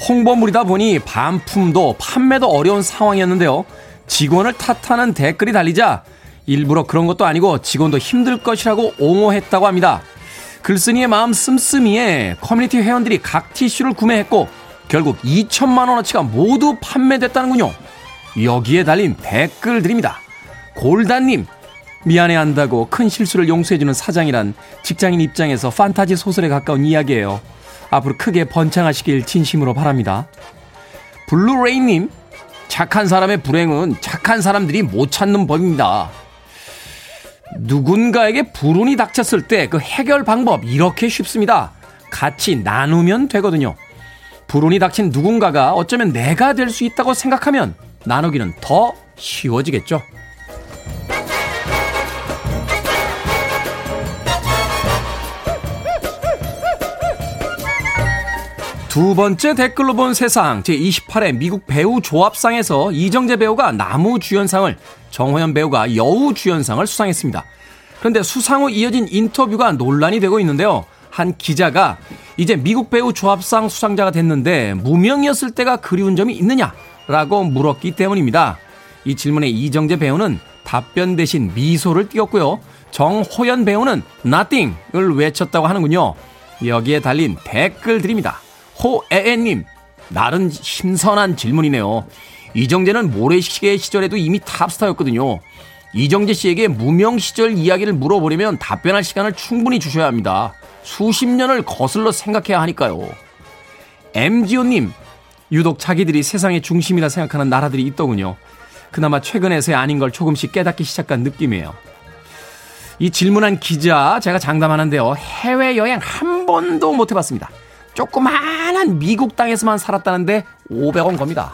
홍보물이다 보니 반품도 판매도 어려운 상황이었는데요. 직원을 탓하는 댓글이 달리자 일부러 그런 것도 아니고 직원도 힘들 것이라고 옹호했다고 합니다. 글쓴이의 마음 씀씀이에 커뮤니티 회원들이 각 티슈를 구매했고 결국 2천만 원어치가 모두 판매됐다는군요. 여기에 달린 댓글들입니다. 골단님, 미안해한다고 큰 실수를 용서해주는 사장이란 직장인 입장에서 판타지 소설에 가까운 이야기예요. 앞으로 크게 번창하시길 진심으로 바랍니다. 블루레이님, 착한 사람의 불행은 착한 사람들이 못 찾는 법입니다. 누군가에게 불운이 닥쳤을 때 그 해결 방법 이렇게 쉽습니다. 같이 나누면 되거든요. 불운이 닥친 누군가가 어쩌면 내가 될 수 있다고 생각하면 나누기는 더 쉬워지겠죠. 두 번째 댓글로 본 세상 제28회 미국 배우 조합상에서 이정재 배우가 나무 주연상을 정호연 배우가 여우 주연상을 수상했습니다. 그런데 수상 후 이어진 인터뷰가 논란이 되고 있는데요. 한 기자가 이제 미국 배우 조합상 수상자가 됐는데 무명이었을 때가 그리운 점이 있느냐라고 물었기 때문입니다. 이 질문에 이정재 배우는 답변 대신 미소를 띄었고요. 정호연 배우는 nothing을 외쳤다고 하는군요. 여기에 달린 댓글 드립니다. 호에에님, 나름 신선한 질문이네요. 이정재는 모래시계 시절에도 이미 탑스타였거든요. 이정재 씨에게 무명 시절 이야기를 물어보려면 답변할 시간을 충분히 주셔야 합니다. 수십 년을 거슬러 생각해야 하니까요. MGO님, 유독 자기들이 세상의 중심이라 생각하는 나라들이 있더군요. 그나마 최근에서야 아닌 걸 조금씩 깨닫기 시작한 느낌이에요. 이 질문한 기자, 제가 장담하는데요. 해외여행 한 번도 못 해봤습니다. 조그마한 미국 땅에서만 살았다는데 500원 겁니다.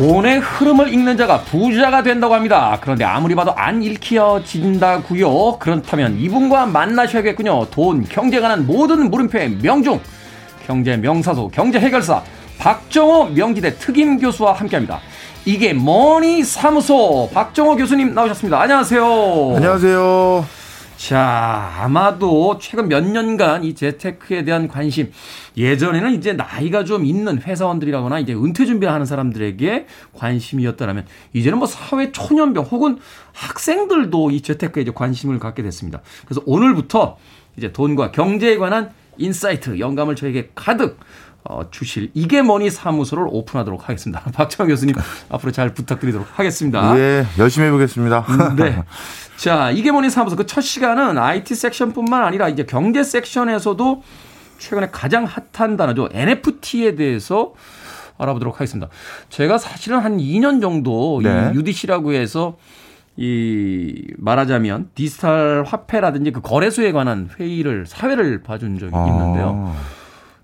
돈의 흐름을 읽는 자가 부자가 된다고 합니다. 그런데 아무리 봐도 안 읽혀진다고요. 그렇다면 이분과 만나셔야겠군요. 돈, 경제에 관한 모든 물음표의 명중. 경제 명사소, 경제 해결사 박정호 명지대 특임 교수와 함께합니다. 이게 머니 사무소 박정호 교수님 나오셨습니다. 안녕하세요. 안녕하세요. 자, 아마도 최근 몇 년간 이 재테크에 대한 관심, 예전에는 이제 나이가 좀 있는 회사원들이라거나 이제 은퇴 준비를 하는 사람들에게 관심이었다면, 이제는 뭐 사회 초년병 혹은 학생들도 이 재테크에 이제 관심을 갖게 됐습니다. 그래서 오늘부터 이제 돈과 경제에 관한 insight, 영감을 저에게 가득 어, 주실 이게 뭐니 사무소를 오픈하도록 하겠습니다. <laughs> 박정호 교수님 <laughs> 앞으로 잘 부탁드리도록 하겠습니다. 예, 열심히 해보겠습니다. 네. <laughs> 자, 이게 뭐니 사무소 그 첫 시간은 IT 섹션뿐만 아니라 이제 경제 섹션에서도 최근에 가장 핫한 단어죠. NFT에 대해서 알아보도록 하겠습니다. 제가 사실은 한 2년 정도 네. 이 UDC라고 해서 이 말하자면 디지털 화폐라든지 그 거래소에 관한 회의를 사회를 봐준 적이 있는데요. 아,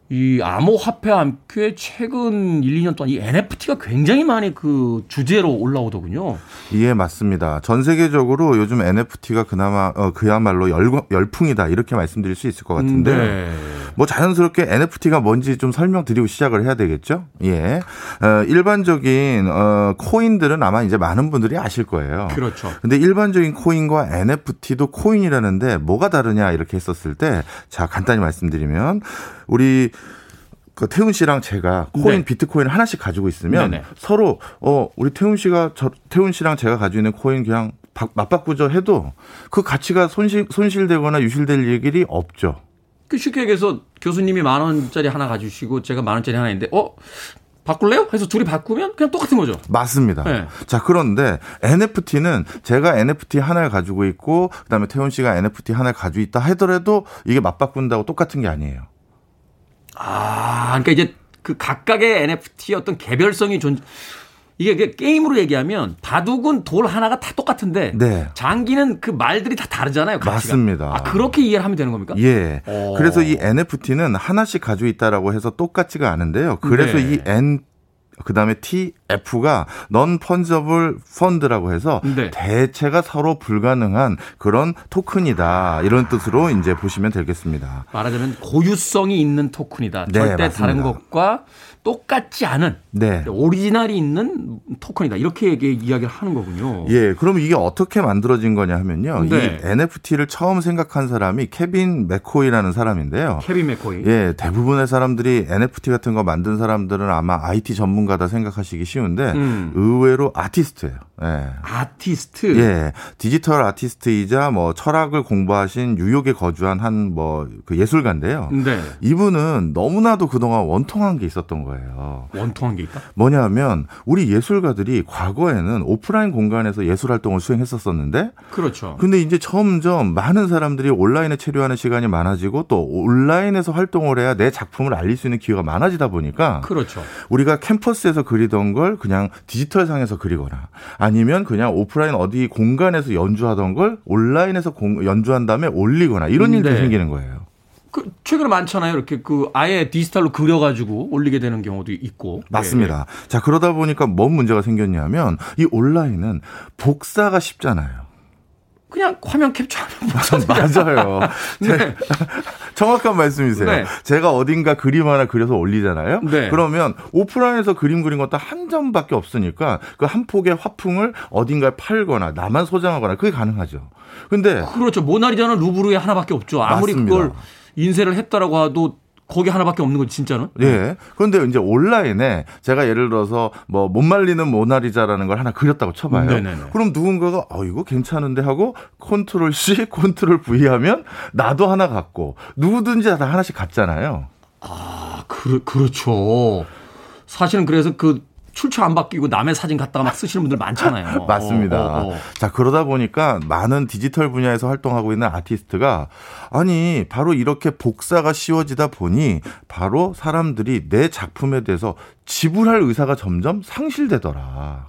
이 암호화폐와 함께 최근 1, 2년 동안 이 NFT가 굉장히 많이 그 주제로 올라오더군요. 예, 맞습니다. 전 세계적으로 요즘 NFT가 그나마 어, 그야말로 열, 열풍이다 이렇게 말씀드릴 수 있을 것 같은데 네. 뭐 자연스럽게 NFT가 뭔지 좀 설명드리고 시작을 해야 되겠죠. 예, 어, 일반적인 어, 코인들은 아마 이제 많은 분들이 아실 거예요. 그렇죠. 근데 일반적인 코인과 NFT도 코인이라는데 뭐가 다르냐 이렇게 했었을 때 자 간단히 말씀드리면 우리 그 태훈 씨랑 제가 코인 네. 비트코인 하나씩 가지고 있으면 네네. 서로 어 우리 태훈 씨가 저 태훈 씨랑 제가 가지고 있는 코인 그냥 바- 맞바꾸죠 해도 그 가치가 손실 손실되거나 유실될 일이 없죠. 그 쉽게 얘기해서 교수님이 만 원짜리 하나 가지시고 제가 만 원짜리 하나 있는데 어 바꿀래요? 해서 둘이 바꾸면 그냥 똑같은 거죠. 맞습니다. 네. 자, 그런데 NFT는 제가 NFT 하나를 가지고 있고 그다음에 태훈 씨가 NFT 하나를 가지고 있다 하더라도 이게 맞바꾼다고 똑같은 게 아니에요. 아, 그러니까 이제 그 각각의 NFT의 어떤 개별성이 존 이게 그 게임으로 얘기하면 바둑은 돌 하나가 다 똑같은데 네. 장기는 그 말들이 다 다르잖아요. 가치가. 맞습니다. 아, 그렇게 이해를 하면 되는 겁니까? 예. 어. 그래서 이 NFT는 하나씩 가지고 있다라고 해서 똑같지가 않은데요. 그래서 네. 이 N 그 다음에 TF가 넌 펀저블 펀드라고 해서 네. 대체가 서로 불가능한 그런 토큰이다. 이런 뜻으로 이제 보시면 되겠습니다. 말하자면 고유성이 있는 토큰이다. 네, 절대 맞습니다. 다른 것과 똑같지 않은 네. 오리지널이 있는 토큰이다. 이렇게 이야기를 하는 거군요. 예, 그럼 이게 어떻게 만들어진 거냐 하면요. 네. 이 NFT를 처음 생각한 사람이 케빈 맥코이라는 사람인데요. 케빈 맥코이. 예, 대부분의 사람들이 NFT 같은 거 만든 사람들은 아마 IT 전문가다 생각하시기 쉬운데 음. 의외로 아티스트예요. 예. 아티스트. 예, 디지털 아티스트이자 뭐 철학을 공부하신 뉴욕에 거주한 한 뭐 그 예술가인데요. 네. 이분은 너무나도 그동안 원통한 게 있었던 거예요. 원통한 게 있다. 뭐냐면 우리 예술가들이 과거에는 오프라인 공간에서 예술 활동을 수행했었었는데 그렇죠. 근데 이제 점점 많은 사람들이 온라인에 체류하는 시간이 많아지고 또 온라인에서 활동을 해야 내 작품을 알릴 수 있는 기회가 많아지다 보니까 그렇죠. 우리가 캠퍼스에서 그리던 걸 그냥 디지털 상에서 그리거나 아니면 그냥 오프라인 어디 공간에서 연주하던 걸 온라인에서 공- 연주한 다음에 올리거나 이런 일들이 네. 생기는 거예요. 그 최근에 많잖아요. 이렇게 그 아예 디지털로 그려가지고 올리게 되는 경우도 있고. 맞습니다. 예, 자, 그러다 보니까 뭔 문제가 생겼냐면 이 온라인은 복사가 쉽잖아요. 그냥 화면 캡처하면 <laughs> 맞아요. 네. <laughs> 정확한 말씀이세요. 네. 제가 어딘가 그림 하나 그려서 올리잖아요. 네. 그러면 오프라인에서 그림 그린 것도 한 점밖에 없으니까 그 한 폭의 화풍을 어딘가에 팔거나 나만 소장하거나 그게 가능하죠. 근데 그렇죠. 모나리자는 루브르에 하나밖에 없죠. 아무리 맞습니다. 그걸 인쇄를 했다라고 해도 거기 하나밖에 없는 건 진짜는. 예. 그런데 이제 온라인에 제가 예를 들어서 뭐 못 말리는 모나리자라는 걸 하나 그렸다고 쳐봐요. 네네네. 그럼 누군가가 어 이거 괜찮은데 하고 컨트롤 C, <laughs> 컨트롤 V 하면 나도 하나 갖고 누구든지 다 하나씩 갖잖아요. 아, 그, 그렇죠. 사실은 그래서 그 출처 안 바뀌고 남의 사진 갖다가 막 쓰시는 분들 많잖아요. <laughs> 맞습니다. 어, 어, 어. 자, 그러다 보니까 많은 디지털 분야에서 활동하고 있는 아티스트가 아니, 바로 이렇게 복사가 쉬워지다 보니 바로 사람들이 내 작품에 대해서 지불할 의사가 점점 상실되더라.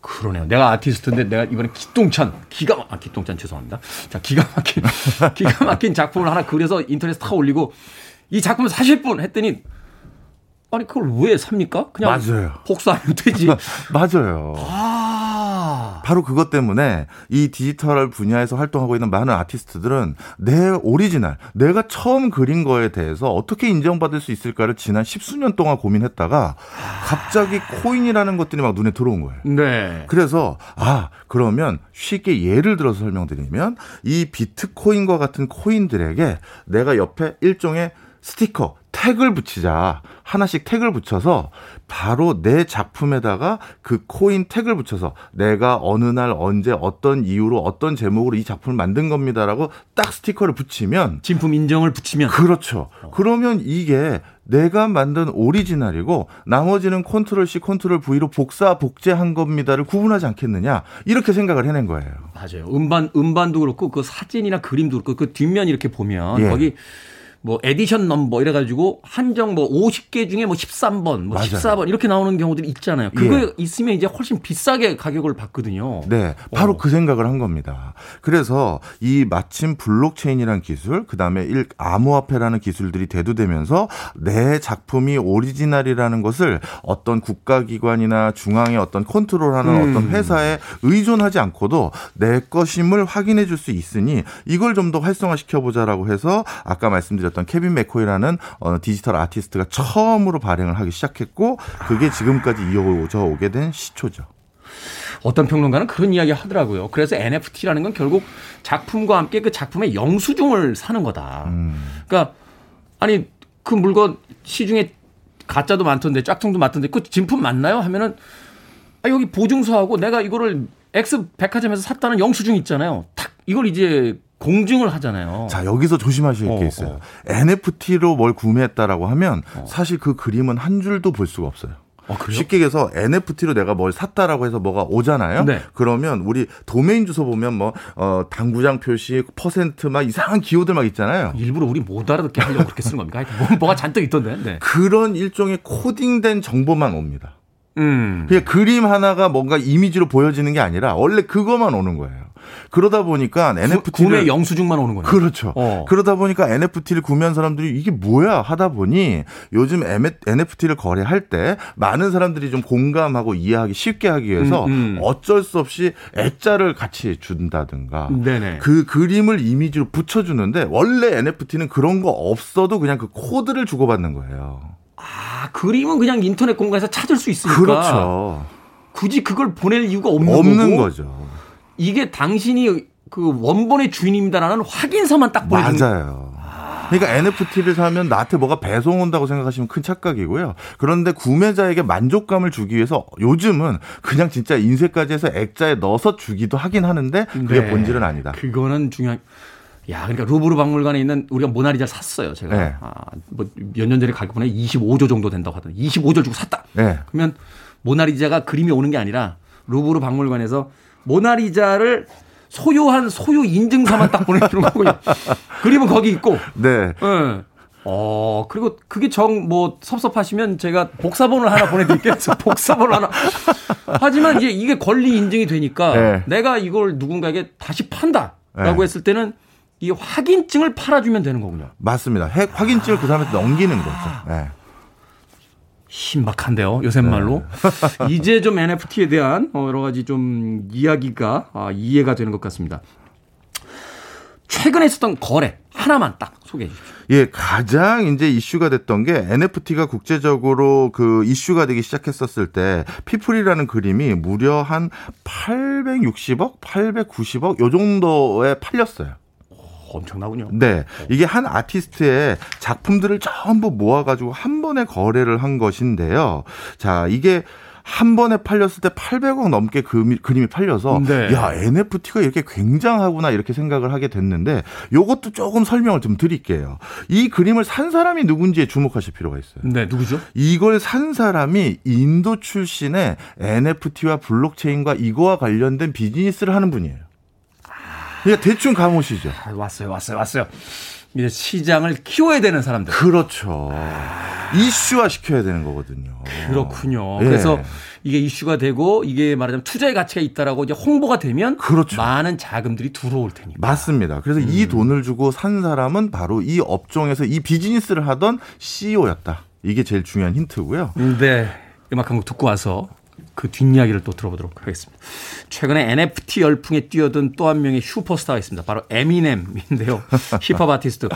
그러네요. 내가 아티스트인데 내가 이번에 기똥찬 기가 막 아, 기똥찬 죄송합니다. 자 기가 막힌 <laughs> 기가 막힌 작품을 하나 그려서 인터넷에 탁 올리고 이 작품을 사실 분 했더니 아니 그걸 왜 삽니까? 그냥 맞아요. 복사하면 되지. <laughs> 맞아요. 아 바로 그것 때문에 이 디지털 분야에서 활동하고 있는 많은 아티스트들은 내 오리지널, 내가 처음 그린 거에 대해서 어떻게 인정받을 수 있을까를 지난 십수년 동안 고민했다가 갑자기 코인이라는 것들이 막 눈에 들어온 거예요. 네. 그래서 아 그러면 쉽게 예를 들어서 설명드리면 이 비트코인과 같은 코인들에게 내가 옆에 일종의 스티커 태그를 붙이자 하나씩 태그를 붙여서 바로 내 작품에다가 그 코인 태그를 붙여서 내가 어느 날 언제 어떤 이유로 어떤 제목으로 이 작품을 만든 겁니다라고 딱 스티커를 붙이면 진품 인정을 붙이면 그렇죠. 그러면 이게 내가 만든 오리지널이고 나머지는 컨트롤 C, 컨트롤 V로 복사 복제한 겁니다를 구분하지 않겠느냐 이렇게 생각을 해낸 거예요. 맞아요. 음반 음반도 그렇고 그 사진이나 그림도 그렇고 그 뒷면 이렇게 보면 예. 거기 뭐 edition number 이래 가지고 한정 뭐 50개 중에 뭐 13번, 뭐 맞아요. 14번 이렇게 나오는 경우들이 있잖아요. 그거 있으면 이제 훨씬 비싸게 가격을 받거든요. 네, 바로 어. 그 생각을 한 겁니다. 그래서 이 마침 블록체인이라는 기술, 그 다음에 일 암호화폐라는 기술들이 대두되면서 내 작품이 오리지널이라는 것을 어떤 국가기관이나 중앙의 어떤 컨트롤하는 음. 어떤 회사에 의존하지 않고도 내 것임을 확인해 줄 수 있으니 이걸 좀 더 활성화시켜 보자라고 해서 아까 말씀드렸 던 케빈 맥코이라는 어, 디지털 아티스트가 처음으로 발행을 하기 시작했고 그게 지금까지 이어져 오게 된 시초죠. 어떤 평론가는 그런 이야기 하더라고요. 그래서 NFT라는 건 결국 작품과 함께 그 작품의 영수증을 사는 거다. 그러니까 아니 그 물건 시중에 가짜도 많던데 짝퉁도 많던데 그 진품 맞나요? 하면은 아 여기 보증서하고 내가 이거를 X 백화점에서 샀다는 영수증 있잖아요. 탁 이걸 이제 공증을 하잖아요. 자, 여기서 조심하실 어, 게 있어요. 어. NFT로 뭘 구매했다라고 하면 사실 그 그림은 한 줄도 볼 수가 없어요. 어, 그래요? 쉽게 얘기해서 NFT로 내가 뭘 샀다라고 해서 뭐가 오잖아요. 네. 그러면 우리 도메인 주소 보면 뭐 어, 당구장 표시 퍼센트 막 이상한 기호들 막 있잖아요. 일부러 우리 못 알아듣게 하려고 그렇게 쓰는 겁니까? 하여튼 뭐, 뭐가 잔뜩 있던데. 네. 그런 일종의 코딩된 정보만 옵니다. 음. 그냥 그림 하나가 뭔가 이미지로 보여지는 게 아니라 원래 그것만 오는 거예요. 그러다 보니까 NFT를 구매 영수증만 오는 거네요. 그렇죠. 어. 그러다 보니까 NFT를 구매한 사람들이 이게 뭐야 하다 보니 요즘 NFT를 거래할 때 많은 사람들이 좀 공감하고 이해하기 쉽게 하기 위해서 음, 음. 어쩔 수 없이 액자를 같이 준다든가 네네. 그 그림을 이미지로 붙여주는데 원래 NFT는 그런 거 없어도 그냥 그 코드를 주고받는 거예요. 아, 그림은 그냥 인터넷 공간에서 찾을 수 있으니까. 그렇죠. 굳이 그걸 보낼 이유가 없는, 없는 거죠. 이게 당신이 그 원본의 주인입니다라는 확인서만 딱 보내주는 맞아요. 그러니까 NFT를 사면 나한테 뭐가 배송 온다고 생각하시면 큰 착각이고요. 그런데 구매자에게 만족감을 주기 위해서 요즘은 그냥 진짜 인쇄까지 해서 액자에 넣어서 주기도 하긴 하는데 그게 네. 본질은 아니다. 그거는 중요한. 야, 그러니까 루브르 박물관에 있는 우리가 모나리자를 샀어요, 제가. 네. 아, 뭐몇 년 전에 가격 보니 25조 정도 된다고 하더니 25조 주고 샀다. 네. 그러면 모나리자가 그림이 오는 게 아니라 루브르 박물관에서 모나리자를 소유한 소유 인증서만 딱 보내주는 거군요. <laughs> 그림은 거기 있고. 네. 예. 어, 그리고 그게 정 뭐 섭섭하시면 제가 복사본을 하나 보내드릴게요. 복사본을 하나. 하지만 이제 이게 권리 인증이 되니까 네. 내가 이걸 누군가에게 다시 판다 라고 네. 했을 때는 이 확인증을 팔아주면 되는 거군요. 맞습니다. 핵 확인증을 그 사람한테 넘기는 거죠. 네. 신박한데요, 요새 말로. 이제 좀 NFT에 대한 어, 여러 가지 좀 이야기가 아, 이해가 되는 것 같습니다. 최근에 있었던 거래 하나만 딱 소개해 주십시오. 예, 가장 이제 이슈가 됐던 게 NFT가 국제적으로 그 이슈가 되기 시작했었을 때 피플이라는 그림이 무려 한 860억, 890억 요 정도에 팔렸어요. 엄청나군요. 네. 이게 한 아티스트의 작품들을 전부 모아가지고 한 번에 거래를 한 것인데요. 자, 이게 한 번에 팔렸을 때 800억 넘게 그미, 그림이 팔려서 네. 야 NFT가 이렇게 굉장하구나 이렇게 생각을 하게 됐는데 요것도 조금 설명을 좀 드릴게요. 이 그림을 산 사람이 누군지에 주목하실 필요가 있어요. 네, 누구죠? 이걸 산 사람이 인도 출신의 NFT와 블록체인과 이거와 관련된 비즈니스를 하는 분이에요. 그러니까 대충 감오시죠. 아, 왔어요, 왔어요, 왔어요. 이제 시장을 키워야 되는 사람들. 그렇죠. 이슈화 시켜야 되는 거거든요. 그렇군요. 예. 그래서 이게 이슈가 되고 이게 말하자면 투자의 가치가 있다라고 이제 홍보가 되면 그렇죠. 많은 자금들이 들어올 테니까. 맞습니다. 그래서 음. 이 돈을 주고 산 사람은 바로 이 업종에서 이 비즈니스를 하던 CEO였다. 이게 제일 중요한 힌트고요. 네. 음악 한 곡 듣고 와서 그 뒷이야기를 또 들어보도록 하겠습니다. 최근에 NFT 열풍에 뛰어든 또 한 명의 슈퍼스타가 있습니다. 바로 에미넴인데요. <laughs> 힙합 아티스트.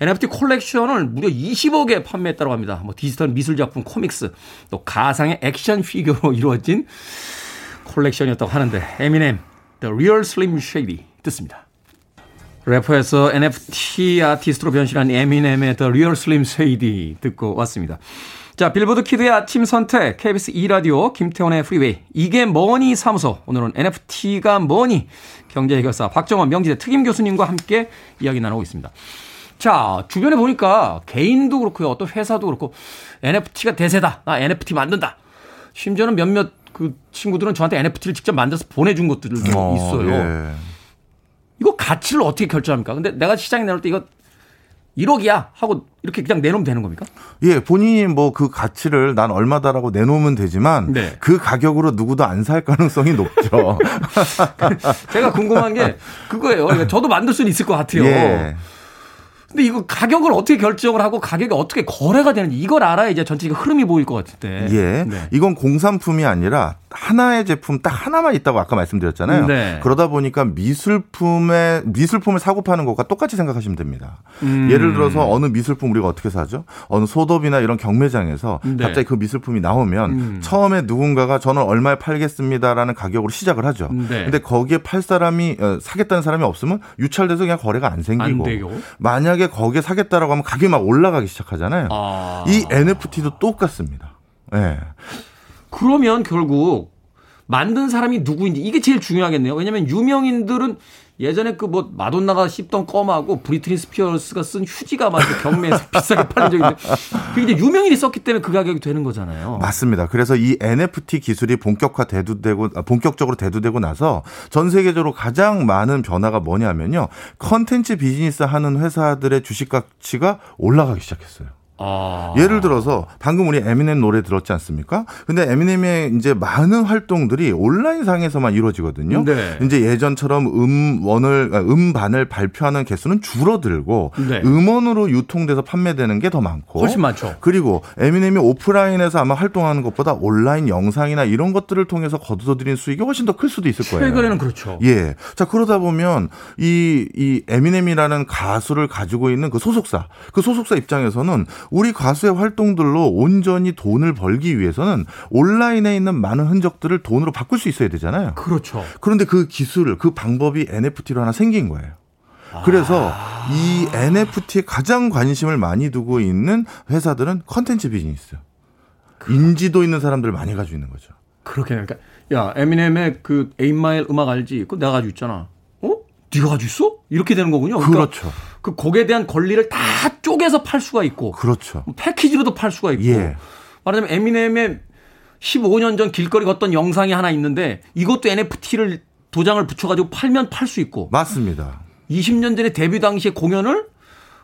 NFT 콜렉션을 무려 20억에 판매했다고 합니다. 뭐 디지털 미술 작품, 코믹스, 또 가상의 액션 피규어로 <laughs> 이루어진 콜렉션이었다고 하는데 에미넴, The Real Slim Shady 듣습니다. 래퍼에서 NFT 아티스트로 변신한 에미넴의 The Real Slim Shady 듣고 왔습니다. 자, 빌보드 키드의 아침 선택, KBS 2라디오, 김태훈의 프리웨이, 이게 뭐니 사무소. 오늘은 NFT가 뭐니? 경제해결사 박정호 명지대 특임 교수님과 함께 이야기 나누고 있습니다. 자, 주변에 보니까 개인도 그렇고요. 어떤 회사도 그렇고 NFT가 대세다. 나 NFT 만든다. 심지어는 몇몇 그 친구들은 저한테 NFT를 직접 만들어서 보내준 것들도 있어요. 예. 이거 가치를 어떻게 결정합니까? 근데 내가 시장에 내놓을 때 이거 1억이야 하고 이렇게 그냥 내놓으면 되는 겁니까? 예, 본인이 뭐 그 가치를 난 얼마다라고 내놓으면 되지만 네. 그 가격으로 누구도 안 살 가능성이 높죠. <laughs> 제가 궁금한 게 그거예요. 그러니까 저도 만들 수는 있을 것 같아요. 예. 근데 이거 가격을 어떻게 결정을 하고 가격이 어떻게 거래가 되는지 이걸 알아야 이제 전체적 흐름이 보일 것 같은데. 예. 네. 이건 공산품이 아니라 하나의 제품 딱 하나만 있다고 아까 말씀드렸잖아요. 네. 그러다 보니까 미술품의 미술품을 사고 파는 것과 똑같이 생각하시면 됩니다. 음. 예를 들어서 어느 미술품 우리가 어떻게 사죠? 어느 소덥이나 이런 경매장에서 네. 갑자기 그 미술품이 나오면 음. 처음에 누군가가 저는 얼마에 팔겠습니다라는 가격으로 시작을 하죠. 네. 근데 거기에 팔 사람이 어, 사겠다는 사람이 없으면 유찰돼서 그냥 거래가 안 생기고 안. 만약에 거기에 사겠다라고 하면 가격이 막 올라가기 시작하잖아요. 아. 이 NFT도 똑같습니다. 예. 그러면 결국 만든 사람이 누구인지 이게 제일 중요하겠네요. 왜냐하면 유명인들은 예전에 그 뭐 마돈나가 씹던 껌하고 브리트니 스피어스가 쓴 휴지가 막 이렇게 경매에서 비싸게 팔린 적이 있는데 그게 이제 유명인이 썼기 때문에 그 가격이 되는 거잖아요. 맞습니다. 그래서 이 NFT 기술이 본격화 대두되고 아, 본격적으로 대두되고 나서 전 세계적으로 가장 많은 변화가 뭐냐면요. 컨텐츠 비즈니스 하는 회사들의 주식 가치가 올라가기 시작했어요. 아. 예를 들어서 방금 우리 에미넴 노래 들었지 않습니까? 근데 에미넴의 이제 많은 활동들이 온라인 상에서만 이루어지거든요. 네. 이제 예전처럼 음원을 아, 음반을 발표하는 개수는 줄어들고 네. 음원으로 유통돼서 판매되는 게 더 많고 훨씬 많죠. 그리고 에미넴이 오프라인에서 아마 활동하는 것보다 온라인 영상이나 이런 것들을 통해서 거두어들인 수익이 훨씬 더 클 수도 있을 거예요. 최근에는 그렇죠. 예. 자, 그러다 보면 이, 이 에미넴이라는 가수를 가지고 있는 그 소속사, 그 소속사 입장에서는 우리 가수의 활동들로 온전히 돈을 벌기 위해서는 온라인에 있는 많은 흔적들을 돈으로 바꿀 수 있어야 되잖아요. 그렇죠. 그런데 그 기술을, 그 방법이 NFT로 하나 생긴 거예요. 그래서 이 NFT에 가장 관심을 많이 두고 있는 회사들은 컨텐츠 비즈니스. 인지도 있는 사람들을 많이 가지고 있는 거죠. 그렇게 그러니까 야 에미넴의 그 에임마일 음악 알지? 그거 내가 가지고 있잖아. 어? 네가 가지고 있어? 이렇게 되는 거군요. 그러니까 그렇죠. 그 곡에 대한 권리를 다 쪼개서 팔 수가 있고 그렇죠. 패키지로도 팔 수가 있고 예. 말하자면 에미넴의 15년 전 길거리 걷던 영상이 하나 있는데 이것도 NFT를 도장을 붙여가지고 팔면 팔 수 있고 맞습니다. 20년 전에 데뷔 당시의 공연을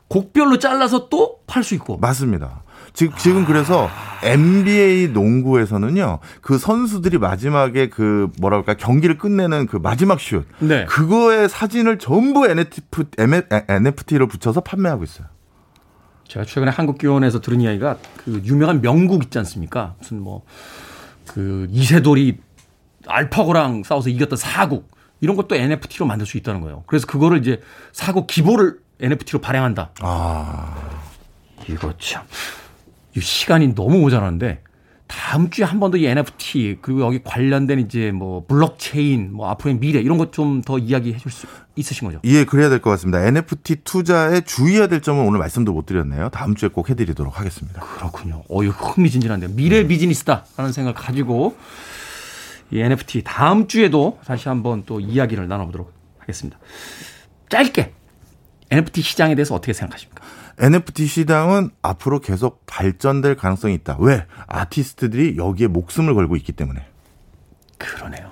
곡별로 잘라서 또 팔 수 있고 맞습니다. 지- 지금 그래서 NBA 농구에서는요, 그 선수들이 마지막에 그 뭐라 그럴까 경기를 끝내는 그 마지막 슛, 네. 그거의 사진을 전부 NFT로 붙여서 판매하고 있어요. 제가 최근에 한국교원에서 들은 이야기가 그 유명한 명국 있지 않습니까? 무슨 뭐 그 이세돌이 알파고랑 싸워서 이겼던 사국 이런 것도 NFT로 만들 수 있다는 거예요. 그래서 그거를 이제 사국 기보를 NFT로 발행한다. 아, 이거 참. 이 시간이 너무 모자라는데 다음 주에 한 번 더 이 NFT 그리고 여기 관련된 이제 뭐 블록체인 뭐 앞으로의 미래 이런 것 좀 더 이야기해 줄 수 있으신 거죠? 예, 그래야 될 것 같습니다. NFT 투자에 주의해야 될 점은 오늘 말씀도 못 드렸네요. 다음 주에 꼭 해드리도록 하겠습니다. 그렇군요. 어, 이거 흥미진진한데요. 미래 비즈니스다라는 생각을 가지고 이 NFT 다음 주에도 다시 한번 또 이야기를 나눠보도록 하겠습니다. 짧게 NFT 시장에 대해서 어떻게 생각하십니까? NFT 시장은 앞으로 계속 발전될 가능성이 있다. 왜? 아티스트들이 여기에 목숨을 걸고 있기 때문에. 그러네요.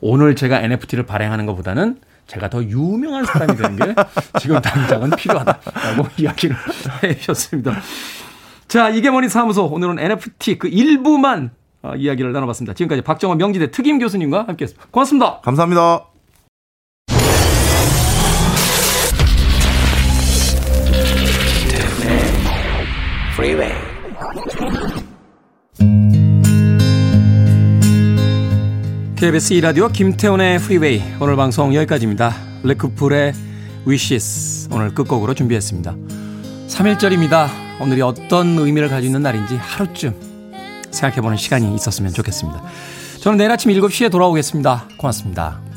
오늘 제가 NFT를 발행하는 것보다는 제가 더 유명한 사람이 되는 게 지금 당장은 필요하다라고 <laughs> 이야기를 해 주셨습니다. 자, 이게 뭐니 사무소. 오늘은 NFT 그 일부만 어, 이야기를 나눠봤습니다. 지금까지 박정원 명지대 특임 교수님과 함께 했습니다. 고맙습니다. 감사합니다. Freeway. KBS 2라디오 김태훈의 프리웨이 오늘 방송 여기까지입니다. 레크풀의 Wishes 오늘 끝곡으로 준비했습니다. 3일절입니다. 오늘이 어떤 의미를 가지고 있는 날인지 하루쯤 생각해보는 시간이 있었으면 좋겠습니다. 저는 내일 아침 7시에 돌아오겠습니다. 고맙습니다.